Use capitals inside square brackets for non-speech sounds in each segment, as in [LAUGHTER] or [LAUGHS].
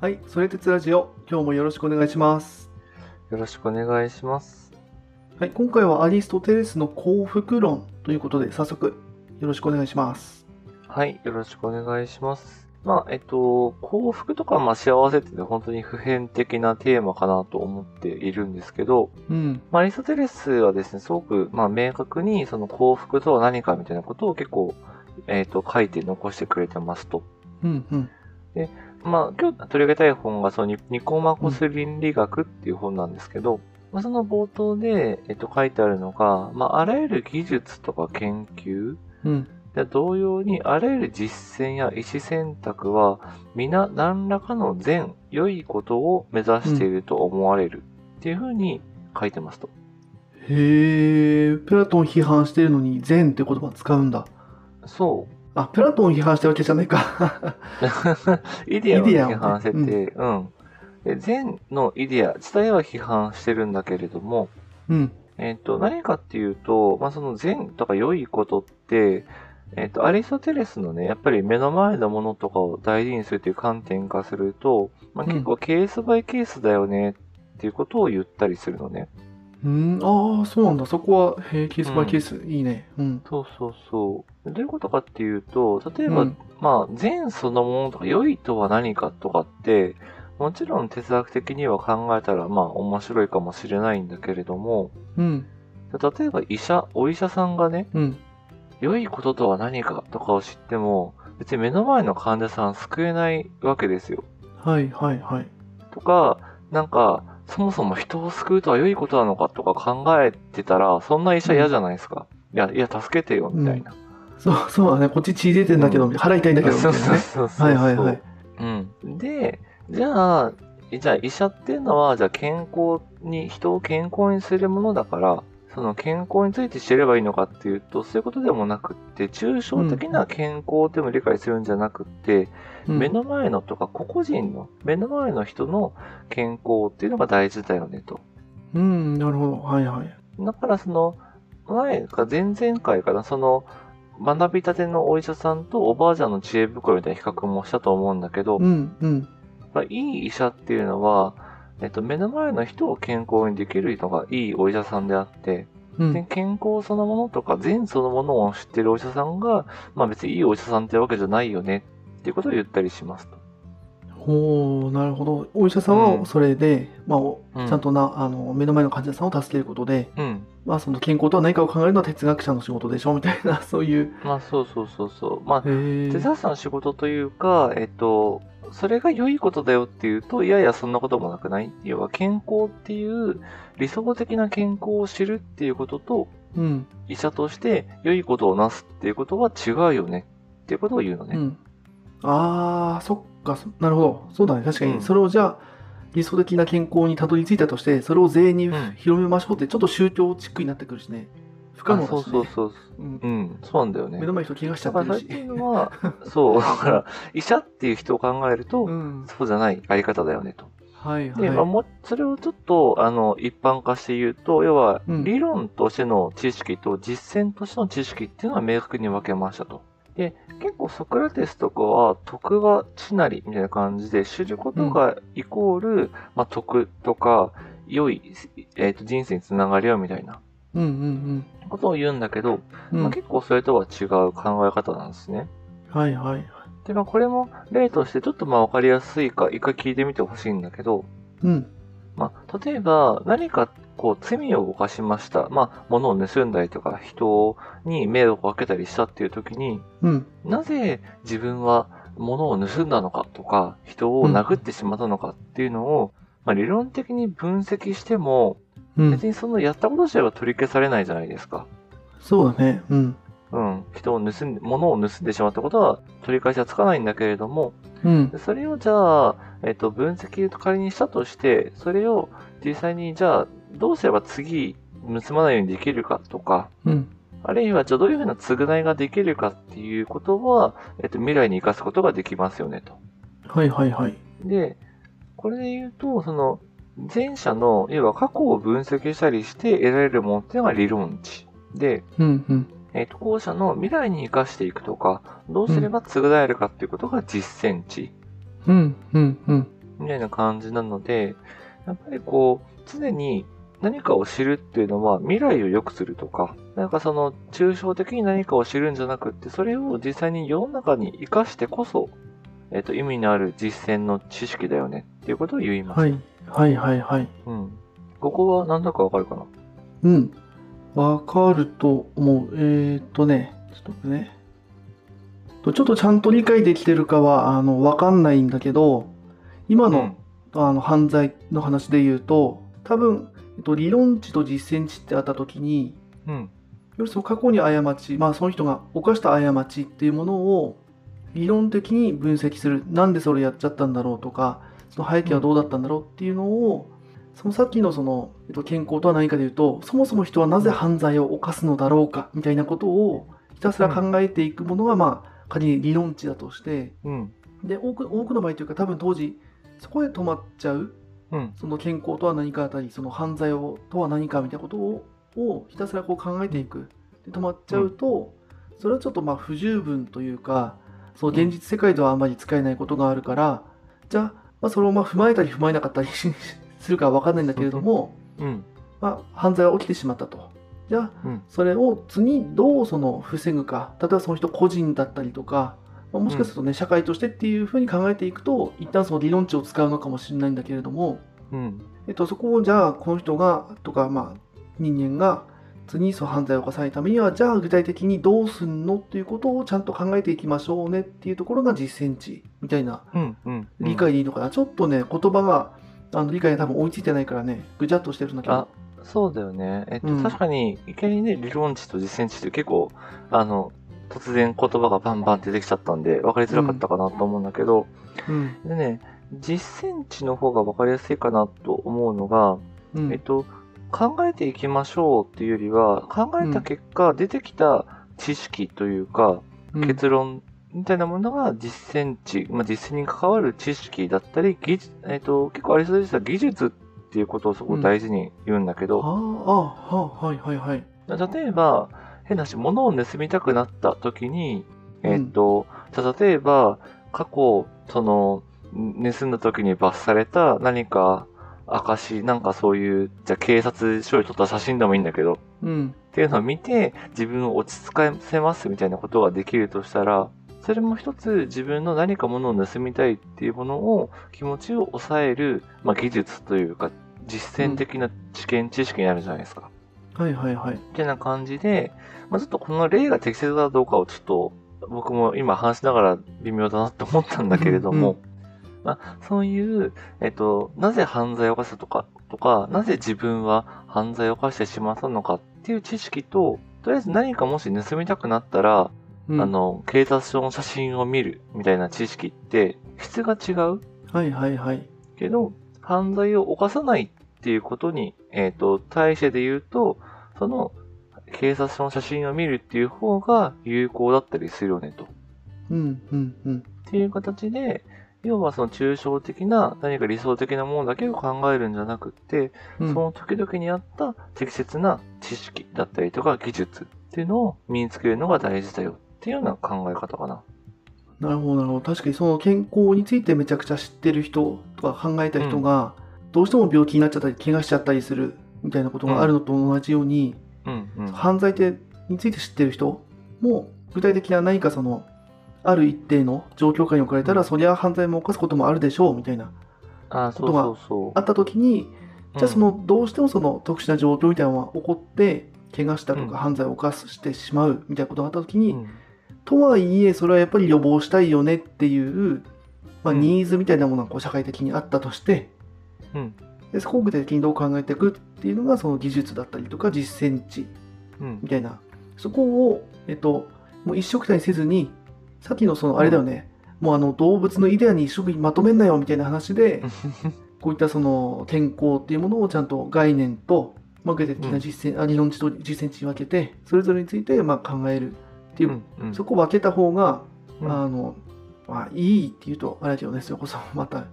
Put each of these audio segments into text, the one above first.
はい、それ鉄ラジオ、今日もよろしくお願いします。よろしくお願いします。はい、今回はアリストテレスの幸福論ということで、早速よろしくお願いします。はい、よろしくお願いします。まあ、えっと、幸福とか、まあ、幸せってね、本当に普遍的なテーマかなと思っているんですけど、うん、まあ、アリストテレスはですね、すごく、まあ、明確に、その幸福とは何かみたいなことを結構、えっと、書いて残してくれてますと。うん、うん、まあ、今日取り上げたい本が、そのニ、ニコマコス倫理学っていう本なんですけど、まあ、その冒頭で、えっと、書いてあるのが、まあ、あらゆる技術とか研究、うん、で同様に、あらゆる実践や意思選択は、皆何らかの善、良いことを目指していると思われるっていうふうに書いてますと。へえ、プラトン批判してるのに善って言葉使うんだ。そあ、プラトン批判してるわけじゃないか。[LAUGHS] う。イデアを批判してて、うん。で善のイデア自体は批判してるんだけれども、うん、えっ、と、何かっていうと、まあ、その善とか良いことって、えっ、と、アリストテレスのね、やっぱり目の前のものとかを大事にするという観点からすると、まあ、うん結構ケースバイケースだよねっていうことを言ったりするのね。うん、ああ、そうなんだ。そこは、へえ、ケースバイケース、いいね。うん、そうそうそう。どういうことかっていうと、例えば、うんまあ、善そのものとか良いとは何かとかって、もちろん哲学的には考えたら、まあ、面白いかもしれないんだけれども、うん、例えば医者、お医者さんがね、うん、良いこととは何かとかを知っても、別に目の前の患者さん救えないわけですよ。はい、はい、はい。とか、なんか、そもそも人を救うとは良いことなのかとか考えてたら、そんな医者嫌じゃないですか。いや、いや、助けてよ、みたいな。そう、そうだね。こっち血出てんだけど、うん腹痛いんだけど、みたそそう。そうそう。はい、はい、はい。うん。で、じゃあ、じゃあ医者っていうのは、じゃあ健康に、人を健康にするものだから、その健康について知ればいいのかっていうと、そういうことでもなくって、抽象的な健康っていうのを理解するんじゃなくって、うん目の前のとか個々人の、目の前の人の健康っていうのが大事だよねと。うん、なるほど。はい、はい。だからその、前か前々回かな、その、学びたてのお医者さんとおばあちゃんの知恵袋みたいな比較もしたと思うんだけど、うん、うん、まあ、いい医者っていうのは、えっと、目の前の人を健康にできるのがいいお医者さんであって、うん。で健康そのものとか善そのものを知ってるお医者さんが、まあ別にいいお医者さんってわけじゃないよねっていうことを言ったりしますと。ほう、なるほど。お医者さんうんはそれで、まあお、うんちゃんとな、あの、目の前の患者さんを助けることで、うん。まあ、その健康とは何かを考えるのは哲学者の仕事でしょ、みたいな、[LAUGHS] そういう。まあそうそうそうそう。まあ。哲学者の仕事というか、えっと、それが良いことだよっていうと、いやいやそんなこともなくない要は健康っていう理想的な健康を知るっていうことと、うん、医者として良いことをなすっていうことは違うよねっていうことを言うのね。うん。ああ、そっか、そなるほど。そうだね。確かに、うんそれをじゃあ、理想的な健康にたどり着いたとして、それを全員にうん広めましょうって、ちょっと宗教チックになってくるしね。不可能だし、ね。あそうそうそう。うんうん、そうなんだよね目。の前の人怪我しちゃだってるし。から最近は、そう、だから、医者っていう人を考えると、うん。そうじゃないあり方だよねと。はいはい。で、まあ、もそれをちょっと、あの、一般化して言うと、要は、うん理論としての知識と実践としての知識っていうのは明確に分けましたと。で、結構ソクラテスとかは、徳は知なりみたいな感じで、知ることがイコール、まあ、徳とか、良い、えっ、と、人生につながりよみたいなうんうんことを言うんだけど、うん。うん、まあ、結構それとは違う考え方なんですね。はいはい。で、まあ、これも例としてちょっとまあ分かりやすいか、一回聞いてみてほしいんだけど、うん。まあ、例えば何かこう罪を犯しました。まあ、物を盗んだりとか人に迷惑をかけたりしたっていう時に、うん。なぜ自分は物を盗んだのかとか、人を殴ってしまったのかっていうのを、まあ、理論的に分析しても、うん別。にそのやったこと自体は取り消されないじゃないですか。そうだね。うん。うん。人を盗んで、物を盗んでしまったことは取り返しはつかないんだけれども、うん。それをじゃあ、えっと、分析仮にしたとして、それを実際にじゃあ、どうすれば次、盗まないようにできるかとか、うん。あるいはじゃあどういうふうな償いができるかっていうことは、えっと、未来に生かすことができますよねと。はいはいはい。で、これで言うと、その、前者の、要は過去を分析したりして得られるものっていうのが理論値。で、うんうん。えっ、と、後者の未来に生かしていくとか、どうすれば償えるかっていうことが実践値。うんうんうん。みたいな感じなので、やっぱりこう、常に何かを知るっていうのは未来を良くするとか、なんかその抽象的に何かを知るんじゃなくって、それを実際に世の中に活かしてこそ、えっ、と、意味のある実践の知識だよねっていうことを言います。はい。はいはいはい。うん。ここは何だかわかるかな？うん。わかると思う。えーっとね、ちょっとね。とちょっとちゃんと理解できてるかは、あの、わかんないんだけど、今の、あの、犯罪の話で言うと、多分、えっと、理論値と実践値ってあった時に、うん。うん。いわゆるその過去に過ち、まあその人が犯した過ちっていうものを理論的に分析する。なんでそれやっちゃったんだろうとか、その背景はどうだったんだろうっていうのを、そのさっきのその、えっと、健康とは何かで言うと、そもそも人はなぜ犯罪を犯すのだろうかみたいなことをひたすら考えていくものが、まあ仮に理論値だとして、うん。で、多く多くの場合というか多分当時、そこで止まっちゃう。うん。その健康とは何かあたり、その犯罪をとは何かみたいなことををひたすらこう考えていく。で止まっちゃうと、それはちょっとまあ不十分というか、その現実世界ではあまり使えないことがあるから、じゃあ、まあ、それをまあ踏まえたり踏まえなかったりし [LAUGHS] するかは分かんないんだけれども、うん。まあ、犯罪は起きてしまったと。じゃあ、うん。それを次どうその防ぐか、例えばその人個人だったりとか、まあもしかするとね、社会としてっていうふうに考えていくと、一旦その理論値を使うのかもしれないんだけれども、うん。えっと、そこをじゃあこの人がとか、まあ、人間が次にその犯罪を犯さないためにはじゃあ具体的にどうすんのっていうことをちゃんと考えていきましょうねっていうところが実践値みたいなうん。うん。理解でいいのかな、ちょっとね言葉があの理解が多分追いついてないからねぐちゃっとしてるんだけどあ、そうだよね。えっと、うん確かに、いきなりね、理論値と実践値って結構、あの、突然言葉がバンバンって出てきちゃったんで、分かりづらかったかなと思うんだけど、うん。でね、実践値の方が分かりやすいかなと思うのが、うん。えっと、考えていきましょうっていうよりは、考えた結果、出てきた知識というか、うん。結論みたいなものが実践値、まあ、実践に関わる知識だったり、技術、えっと、結構アリストテレスは技術っていうことをすごく大事に言うんだけど、ああああはいはいはい。例えば、変な話、物を盗みたくなった時に、えっと、じゃあ例えば、過去、その、ん盗んだ時に罰された何か証、なんかそういう、じゃあ警察署に撮った写真でもいいんだけど、うんっていうのを見て、自分を落ち着かせますみたいなことができるとしたら、それも一つ自分の何かものを盗みたいっていうものを、気持ちを抑える、まあ、技術というか、実践的な知見、知識になるじゃないですか。はいはいはい。ってな感じで、まあ、ちょっとこの例が適切だどうかをちょっと僕も今話しながら微妙だなって思ったんだけれども、うんまあ、そういう、えっと、なぜ犯罪を犯したとか、とか、なぜ自分は犯罪を犯してしまったのかっていう知識と、とりあえず何かもし盗みたくなったら、うん。あの、警察署の写真を見るみたいな知識って質が違う。はいはいはい。けど、犯罪を犯さないっていうことに、えっ、と、対してで言うと、その、警察署の写真を見るっていう方が有効だったりするよね、と。うんうんうんっていう形で、要はその抽象的な何か理想的なものだけを考えるんじゃなくって、うんその時々にあった適切な知識だったりとか技術っていうのを身につけるのが大事だよっていうような考え方かな。なるほどなるほど確かにその健康についてめちゃくちゃ知ってる人とか考えた人が、どうしても病気になっちゃったり怪我しちゃったりするみたいなことがあるのと同じように、うんうん。犯罪ってについて知ってる人も具体的な何かそのある一定の状況下に置かれたら、そりゃ犯罪も犯すこともあるでしょうみたいなあ、そうそうそう。あった時にじゃあそのどうしてもその特殊な状況みたいなのが起こって怪我したとうん。か犯罪を犯してしまうみたいなことがあった時に、うん、とはいえそれはやっぱり予防したいよねっていう、まあ、うん。ニーズみたいなものがこう社会的にあったとして、うんでそこを具体的にどう考えていくっていうのがその技術だったりとか実践値うんみたいな。そこを、えっと、もう一緒くたにせずにさっきのそのあれだよね、もうあの動物のイデアに一緒にまとめんなよみたいな話で [LAUGHS] こういったその健康っていうものをちゃんと概念と、まあ、具体的な実践、あ理論値と実践値に分けてそれぞれについてまあ考えるっていう、うんうんそこを分けた方が、うん。あのまあ、いいっていうとあれだけどねそれこそまた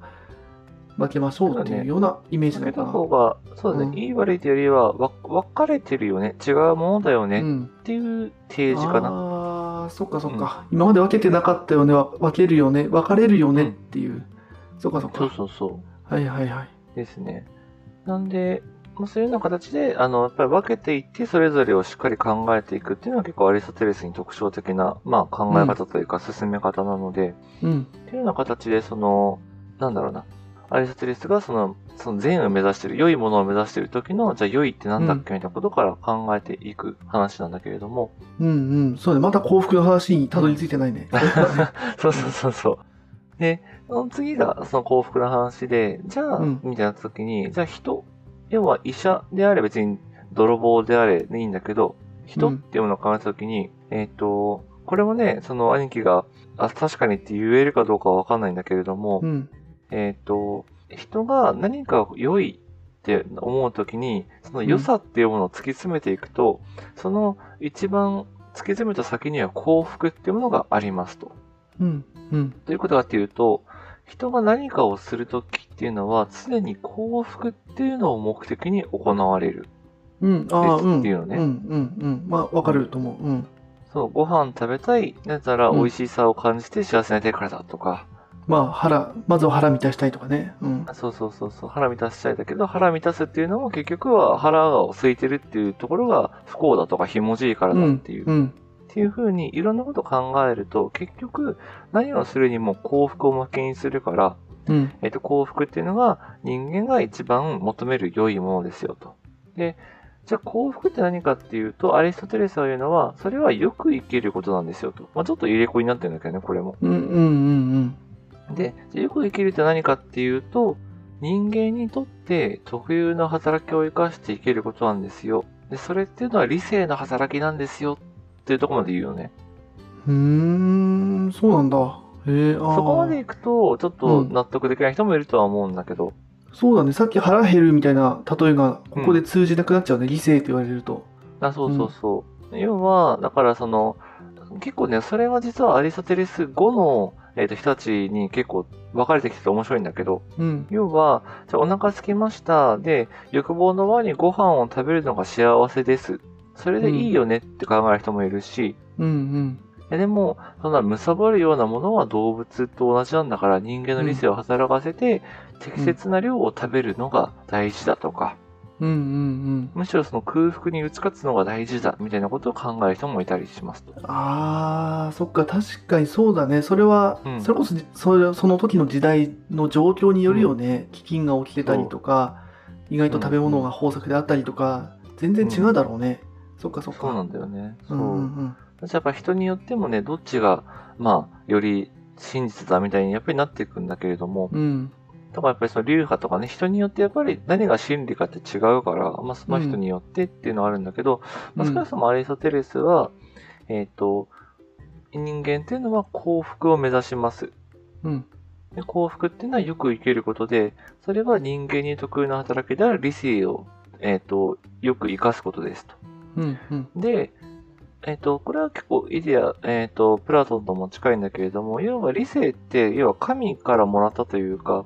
分けましょうっていうようなイメージなのかな。方が、そうだね、うんいい悪いというよりは、わ分かれてるよね、違うものだよね、っうんていう提示かな。ああ、そっかそっか、今まで分けてなかったよね、わ分けるよね、分かれるよねっていうそうかそうか。そうそうそはいはいはい。う。ですね。なんで、まあ、そういうような形で、あの、やっぱり分けていって、それぞれをしっかり考えていくっていうのは結構アリストテレスに特徴的な、まあ考え方というか進め方なので、うん。っていうような形で、その、なんだろうな。アリストテレスがその、その善を目指している、良いものを目指している時の、じゃあ良いってなんだっけみたいなことから考えていく話なんだけれども、うんうん。そうね。また幸福の話にたどり着いてないね。[LAUGHS] そうそうそうそう。で、その次がその幸福の話で、じゃあ、うんみたいな時に、じゃあ人、要は医者であれ別に泥棒であれでいいんだけど、人っていうものを考えた時に、えっ、と、これもね、その兄貴が、あ、確かにって言えるかどうかはわかんないんだけれども、うん。えっ、と、人が何か良いって思うときに、その良さっていうものを突き詰めていくと、その一番突き詰めた先には幸福っていうものがありますと。うん。うん。ということかっていうと、人が何かをするときっていうのは常に幸福っていうのを目的に行われる。うん。ああ、うん。っていうのねうん。うん。うん。まあ、わかると思う。うん。そう、ご飯食べたい、だったらうん美味しさを感じて幸せになりたいからだとか、まあ、腹、まずは腹満たしたいとかね。うん。そうそうそうそう、腹満たしたいだけど、腹満たすっていうのも結局は腹が空いてるっていうところが不幸だとかひもじいからだっていう、っうん。ていう風にいろんなことを考えると、結局何をするにも幸福を目的にするから、うん。えっと、幸福っていうのが人間が一番求める良いものですよと。で、じゃあ幸福って何かっていうと、アリストテレスが言うのは、それはよく生きることなんですよと。まあ、ちょっと入れ子になってるんだけどね、これも。うん。うん。うん。で、じゃあよく生きるって何かっていうと、人間にとって特有の働きを生かして生きることなんですよ。で、それっていうのは理性の働きなんですよっていうところまで言うよね。うん。うーん。そうなんだ。へえ、ああ。そこまでいくと、ちょっと納得できない人もいるとは思うんだけど、そうだね。さっき腹減るみたいな例えが、ここで通じなくなっちゃうね。理性って言われると。あ、そうそうそう。要は、だからその、結構ね、それは実はアリストテレス後の、えっ、と、人たちに結構分かれてきてて面白いんだけど、うん。要は、じゃあお腹空きました。で、欲望の輪にご飯を食べるのが幸せです。それでいいよねって考える人もいるし、うん。うん。えでも、そんな貪るようなものは動物と同じなんだから人間の理性を働かせて、適切な量を食べるのが大事だとか、うん。うん。むしろその空腹に打ち勝つのが大事だみたいなことを考える人もいたりしますと。ああ、そっか、確かにそうだね。それは、うんそれこそ、それ、その時の時代の状況によるよね。飢饉が起きてたりとか、意外と食べ物が豊作であったりとか、全然違うだろうね。そっかそっか。そうなんだよね。そうう。んうんうん。やっぱ人によってもね、どっちが、まあ、より真実だみたいにやっぱりなっていくんだけれども、うん。とかやっぱりその流派とかね、人によってやっぱり何が真理かって違うから、まあその人によってっていうのはあるんだけど、まあ少なくともアリストテレスは、えっ、と、人間っていうのは幸福を目指します。うん。で幸福っていうのはよく生きることで、それは人間に得意な働きである理性を、えっ、と、よく活かすことですと。うん。うん。で、えっ、と、これは結構イデア、えっ、と、プラトンとも近いんだけれども、要は理性って、要は神からもらったというか、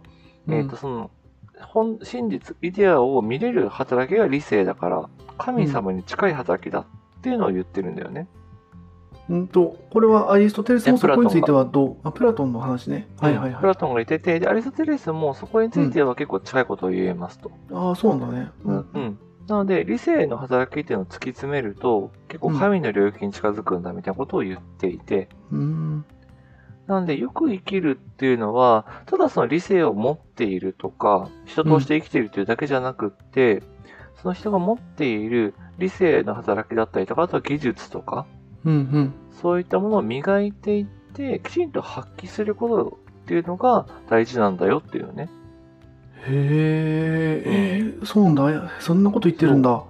えっ、と、その、本、真実、イデアを見れる働きが理性だから、神様に近い働きだっていうのを言ってるんだよね。うんと、これはアリストテレスもそこについてはどう？あ、プラトンの話ね。はいはいはい。プラトンが言ってて、で、アリストテレスもそこについては結構近いことを言えますと。ああ、そうなんだね。うん。うん。なので、理性の働きっていうのを突き詰めると、結構神の領域に近づくんだみたいなことを言っていて、うん。なので、よく生きるっていうのは、ただその理性を持っているとか、人として生きているというだけじゃなくって、その人が持っている理性の働きだったりとか、あとは技術とか、うんうん。そういったものを磨いていって、きちんと発揮することっていうのが大事なんだよっていうね。へえ、えーそうなんだ。そんなこと言ってるんだ。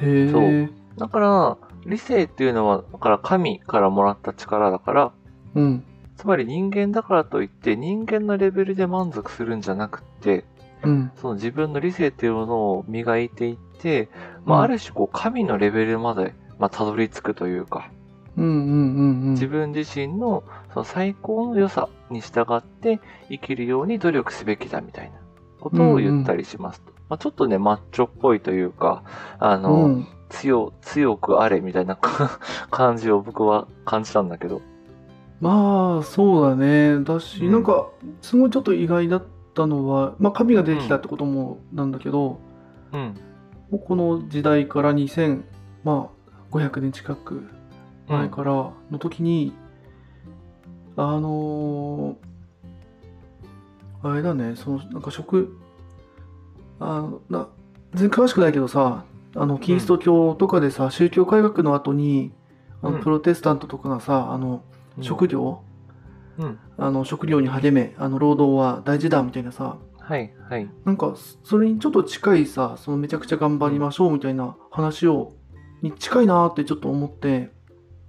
へえ。そうだから、理性っていうのは、だから神からもらった力だから、うん。つまり人間だからといって人間のレベルで満足するんじゃなくって、うん。その自分の理性っていうものを磨いていって、まあ、ある種こう神のレベルまで、まあ、たどり着くというか、うんうんうんうん。自分自身のその最高の良さに従って生きるように努力すべきだみたいなことを言ったりしますと。まあ、ちょっとね、マッチョっぽいというか、あの、うん。強、強くあれみたいな [LAUGHS] 感じを僕は感じたんだけど。まあ、そうだね。だし、うんなんか、すごいちょっと意外だっったのは、まあ、紙が出てきたってこともなんだけど、うん。もうこの時代から2000、まあ、500年近く前からの時に、あのーあれだね、その、なんか食、あのな全然詳しくないけどさ、あの、キリスト教とかでさ、宗教改革の後に、あのうんプロテスタントとかがさ、あの、食料、うん。あの、食料に励め、あの、労働は大事だみたいなさ、はい、はい。なんか、それにちょっと近いさ、そのめちゃくちゃ頑張りましょうみたいな話を、に近いなーってちょっと思って、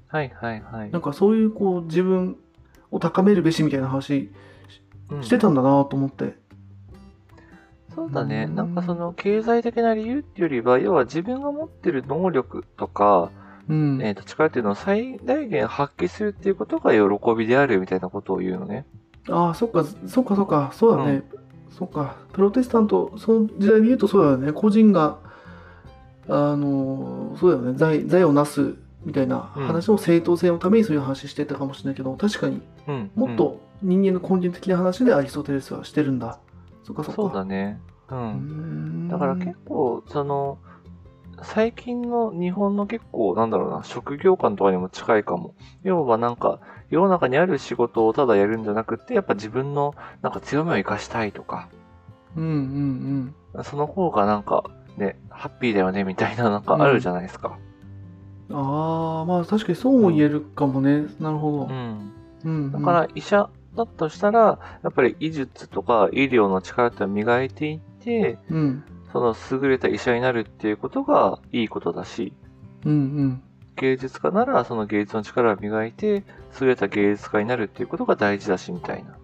はい、はい、はいなん。かそういうこう自分を高めるべしみたいな話うんしてたんだなと思って。そうだね。うんなんかその経済的な理由っていうよりは、要は自分が持ってる能力とか、うん。えっ、と、力っていうのを最大限発揮するっていうことが喜びであるみたいなことを言うのね。ああ、そっか、そっかそっか、そうだね。そっか、プロテスタント、その時代で言うとそうだよね。個人が、あの、そうだよね。財財をなすみたいな話の正当性のためにそういう話してたかもしれないけど、確かにうん。もっと人間の根源的な話でアリストテレスはしてるんだ。そっかうん、そっか。そうだね。う。うんん。だから結構、その、最近の日本の結構、なんだろうな、職業観とかにも近いかも。要はなんか、世の中にある仕事をただやるんじゃなくて、やっぱ自分のなんか強みを生かしたいとか、うんうんその方がなんかね、ハッピーだよねみたいななんかあるじゃないですか。うん。ああ、まあ確かにそうも言えるかもね。なるほどう。ん。うん、うん。だから医者だとしたら、やっぱり医術とか医療の力って磨いていって、うん。その優れた医者になるっていうことがいいことだし、うんうん。芸術家ならその芸術の力を磨いて、優れた芸術家になるっていうことが大事だしみたいな。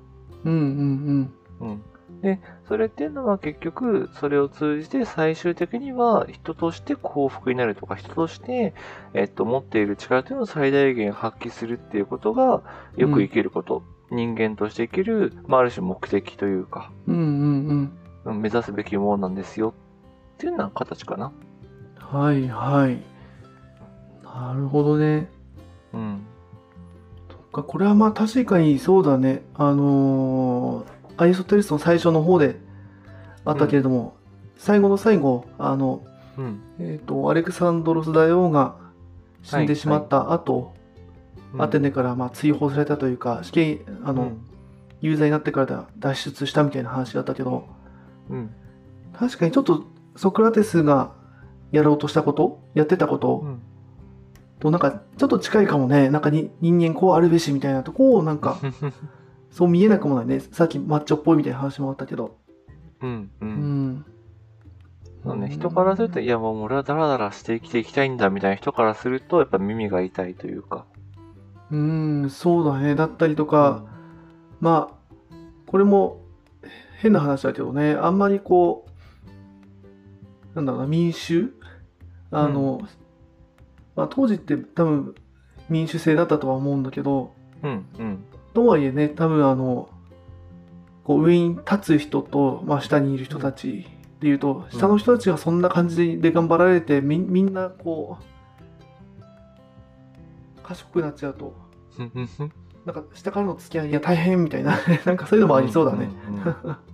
うんうんうん。で、それっていうのは結局、それを通じて最終的には人として幸福になるとか、人として、えっと、持っている力というのを最大限発揮するっていうことが、よく生きること、人間として生きる、まあ、ある種目的というか、うん。うんうんうん。うん目指すべきものなんですよっていうような形かな。はいはい。なるほどね。うん。そっか、これはまあ確かにそうだね。あのーアリストテレスの最初の方であったけれども、最後の最後、あの、うん。えっ、と、アレクサンドロス大王が死んでしまった後、アテネからまあ追放されたというか、死刑、あの、うん。有罪になってから脱出したみたいな話だったけど、うん。確かにちょっとソクラテスがやろうとしたこと、やってたこと？うん。となんかちょっと近いかもね。なんかに人間こうあるべしみたいなとこをなんか [LAUGHS] そう見えなくもないね。さっきマッチョっぽいみたいな話もあったけど。うん。う。うんん。そうね、人からすると、いやもう俺はダラダラして生きていきたいんだみたいな人からすると、やっぱ耳が痛いというか。うん、そうだね。だったりとか、まあ、これも変な話だけどね、あんまりこう、なんだろうな、民主あの、まあ当時って多分民主制だったとは思うんだけど、うん。うん。とはいえね、多分あの、こう上に立つ人と、まあ、下にいる人たちでいうと、下の人たちがそんな感じで頑張られて、みみんなこう、賢くなっちゃうと、なんか下からの付き合いが大変みたいな、[LAUGHS] なんかそういうのもありそうだね。んうんうん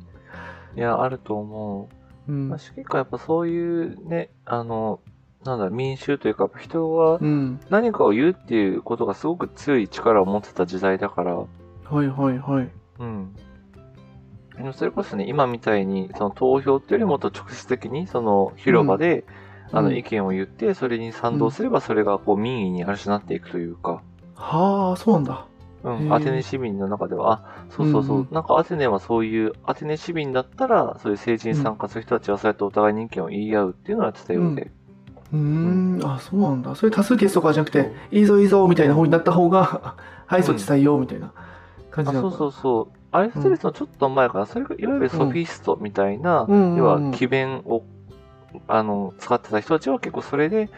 いや、あると思う。うんまあ、。結構やっぱそういうね、あの、なんだ、民衆というか、人はうん。何かを言うっていうことがすごく強い力を持ってた時代だから、はいはいはい。うん。それこそね、今みたいに、その投票っていうよりもっと直接的に、その広場で、あのうん意見を言って、それに賛同すれば、それがこう民意にある種なっていくというか、はあ、そうなんだ。うん、アテネ市民の中では、あ、そうそうそう、うんうん。なんかアテネはそういう、アテネ市民だったら、そういう政治に参加する人たちはそうやってお互いに意見を言い合うっていうのをやってたようで、うーん、あ、そうなんだ。それ多数決とかじゃなくて、いいぞいいぞみたいな方になった方が、はい、そっち採用みたいな感じあそうな。のかそうそう、アリストテレスのちょっと前から、それがいわゆるソフィストみたいな、うん。うんうん要は詭弁をあの使ってた人たちは結構それで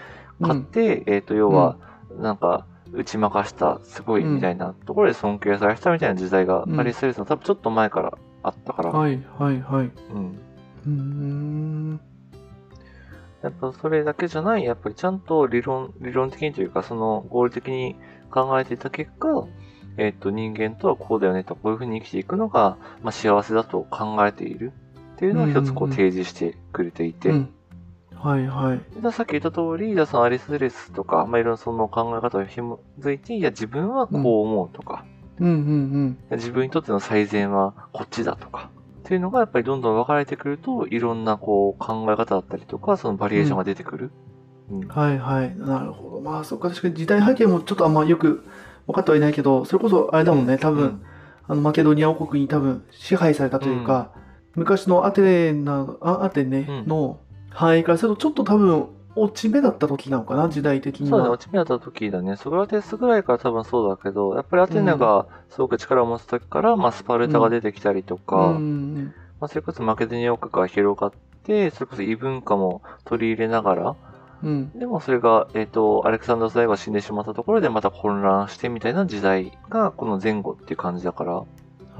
買って、えっ、と、要は、なんか、打ち負かした、すごいみたいなところで尊敬されてたみたいな時代が、うんアリストテレスの多分ちょっと前からあったから、はいはいはい。ううん。ーん。やっぱそれだけじゃない、やっぱりちゃんと理論、理論的にというか、その合理的に考えていた結果、えっ、と、人間とはこうだよねと、こういうふうに生きていくのが、まあ、幸せだと考えているっていうのを一つこう提示してくれていて、うん。はいはい。でさっき言った通り、じゃあそのアリストテレスとか、まあ、いろんなその考え方を紐づいて、いや、自分はこう思うとか、うんうん自分にとっての最善はこっちだとか、っていうのがやっぱりどんどん分かれてくると、いろんなこう考え方だったりとか、そのバリエーションが出てくる。うんうん。はいはい。なるほど。まあそっか、確かに時代背景もちょっとあんまよく分かってはいないけど、それこそあれだもんね、多分、うんあのマケドニア王国に多分支配されたというか、昔のアテナ、あアテネうんの範囲からするとちょっと多分落ち目だった時なのかな、時代的にそうだね、は。落ち目だった時だね。ソクラテスぐらいから多分そうだけど、やっぱりアテネがすごく力を持つ時から、まあスパルタが出てきたりとか、うんうんまあそれこそマケドニア王国が広がって、それこそ異文化も取り入れながら、うん。でもそれが、えっ、と、アレクサンダー大王が死んでしまったところでまた混乱してみたいな時代がこの前後っていう感じだから、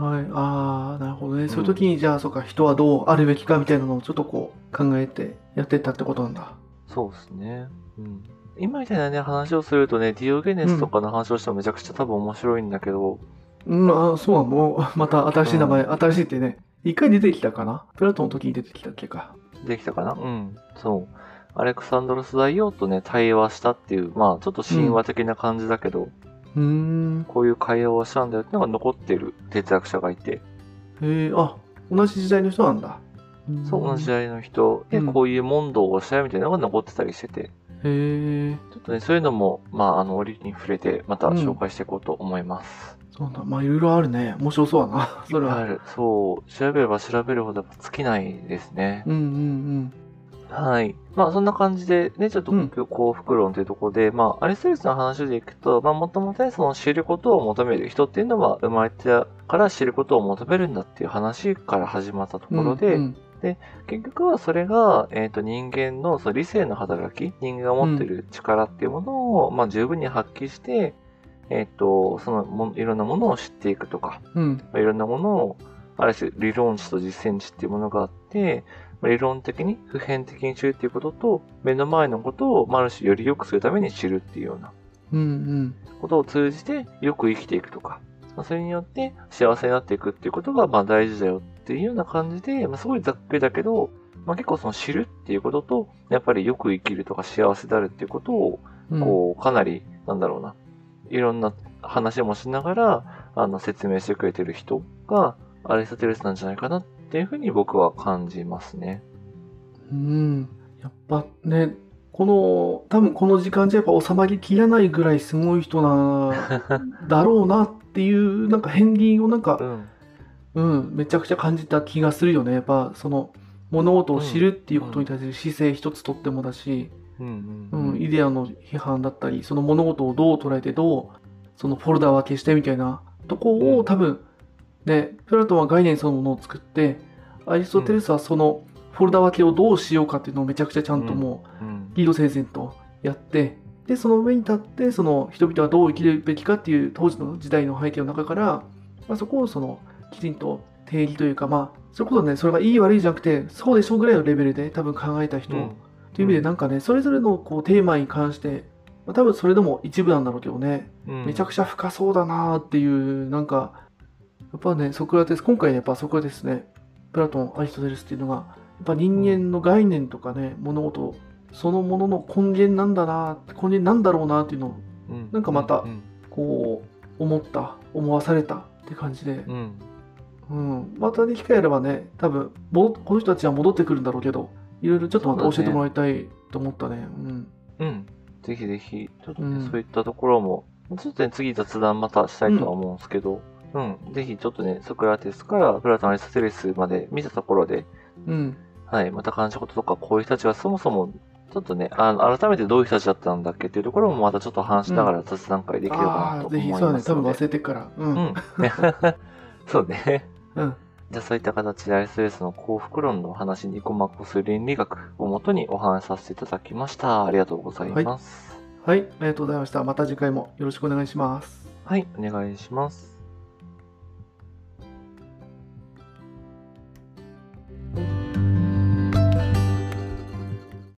はい。ああ、なるほどね。そういう時に、じゃあ、そうか、人はどうあるべきかみたいなのをちょっとこう考えてやってったってことなんだ。そうですね。うん。今みたいなね、話をするとね、ディオゲネスとかの話をしてもめちゃくちゃ多分面白いんだけど、うん、あそうなの。もう [LAUGHS] また新しい名前、新しいってね、一回出てきたかな？プラトンの時に出てきたっけか。できたかな？うん。そう。アレクサンドロス大王とね、対話したっていう、まあ、ちょっと神話的な感じだけど、うーん。こういう会話をしたんだよっていうのが残ってる哲学者がいて、へえ、あ、同じ時代の人なんだ。そう、同じ時代の人で、うんこういう問答をしたみたいなのが残ってたりしてて、へえ、ちょっとね、そういうのも、まあ、あの、折に触れて、また紹介していこうと思います。そうなんだ。まあ、いろいろあるね。面白そうだな。それは。ある。そう、調べれば調べるほど尽きないですね。うんうんはい。まあそんな感じでね、ちょっとうん幸福論というところで、まあアリストテレスの話でいくと、まあもともとね、その知ることを求める人っていうのは生まれてから知ることを求めるんだっていう話から始まったとうん。ころで、うん結局はそれが、えっ、と人間のその理性の働き、人間が持っている力っていうものを、まあ十分に発揮して、えっ、と、そのもいろんなものを知っていくとか、うん。まあいろんなものを、ある種理論値と実践値っていうものがあって、まあ理論的に普遍的に知るっていうことと、目の前のことを、まあある種より良くするために知るっていうような。ことを通じてよく生きていくとか、まあ、それによって幸せになっていくっていうことがまあ大事だよっていうような感じで、まあ、すごいざっくりだけど、まあ、結構その知るっていうことと、やっぱりよく生きるとか幸せであるっていうことを、うんこう、かなり、なんだろうな、いろんな話もしながら、あの、説明してくれてる人が、アリストテレスなんじゃないかなっていうふうに僕は感じますね。うん。やっぱね、この、多分この時間じゃやっぱ収まりきらないぐらいすごい人な、[LAUGHS] だろうなっていう、なんか片鱗をなんかう、ん。うん、めちゃくちゃ感じた気がするよね。やっぱその、物事を知るっていうことに対する姿勢一つとってもだし、うんううんん、イデアの批判だったり、その物事をどう捉えてどう、そのフォルダ分けしてみたいなとこうんを多分、ね、プラトンは概念そのものを作って、アリストテレスはそのフォルダ分けをどうしようかっていうのをめちゃくちゃちゃんともう、うんリード整然とやって、で、その上に立って、その人々はどう生きるべきかっていう当時の時代の背景の中から、まあ、そこをそのきちんと定義というか、まあ、それこそね、それがいい悪いじゃなくて、そうでしょうぐらいのレベルで多分考えた人、うん。という意味でなんかね、それぞれのこうテーマに関して、まあ、多分それでも一部なんだろうけどね、うん。めちゃくちゃ深そうだなーっていう、なんか、やっぱね、ソクラテス、今回ね、やっぱソクラテスね、プラトン、アリストテレスっていうのが、やっぱ人間の概念とかね、物事、そのものの根源なんだなー、根源なんだろうなっていうのを、うん。なんかまたうんこう、思った、思わされたって感じで、うん。うん、またね、機会あればね、多分戻この人たちは戻ってくるんだろうけど、いろいろちょっとまた教えてもらいたいと思ったね。うん。うん。ぜひぜひ、ちょっとね、うん。そういったところも、ちょっとね、次雑談またしたいとは思うんですけど、うん、ぜひちょっとね、ソクラテスからプラトン、アリストテレスまで見たところで、うん。はい、また感じたこととか、こういう人たちはそもそも、ちょっとね、あの改めてどういう人たちだったんだっけっていうところもまたちょっと話しながら雑談会できればなと思いますので。そうだね、多分忘れてっから。う。うんん。[LAUGHS] そうね。うん。じゃあそういった形でアリストテレスの幸福論の話にコマコする倫理学をもとにお話しさせていただきました。ありがとうございます。はい、ありがとうございました。また次回もよろしくお願いします。はい、お願いします。